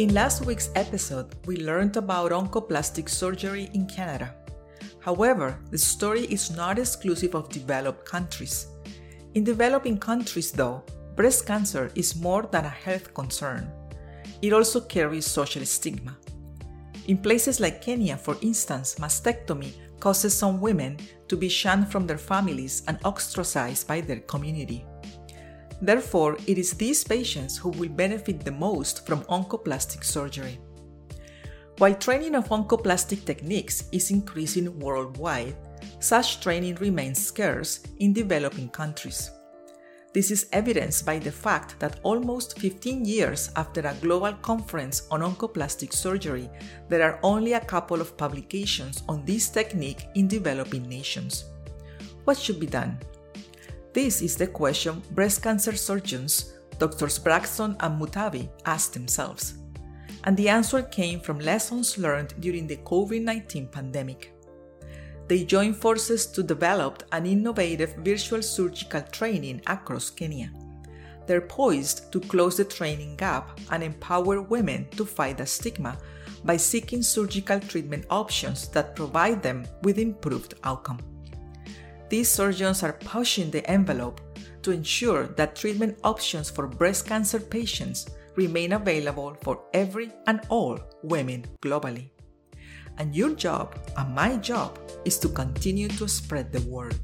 In last week's episode, we learned about oncoplastic surgery in Canada. However, the story is not exclusive of developed countries. In developing countries, though, breast cancer is more than a health concern. It also carries social stigma. In places like Kenya, for instance, mastectomy causes some women to be shunned from their families and ostracized by their community. Therefore, it is these patients who will benefit the most from oncoplastic surgery. While training of oncoplastic techniques is increasing worldwide, such training remains scarce in developing countries. This is evidenced by the fact that almost 15 years after a global conference on oncoplastic surgery, there are only a couple of publications on this technique in developing nations. What should be done? This is the question breast cancer surgeons, Drs. Braxton and Mutavi, asked themselves. And the answer came from lessons learned during the COVID 19 pandemic. They joined forces to develop an innovative virtual surgical training across Kenya. They're poised to close the training gap and empower women to fight the stigma by seeking surgical treatment options that provide them with improved outcome these surgeons are pushing the envelope to ensure that treatment options for breast cancer patients remain available for every and all women globally. And your job and my job is to continue to spread the word.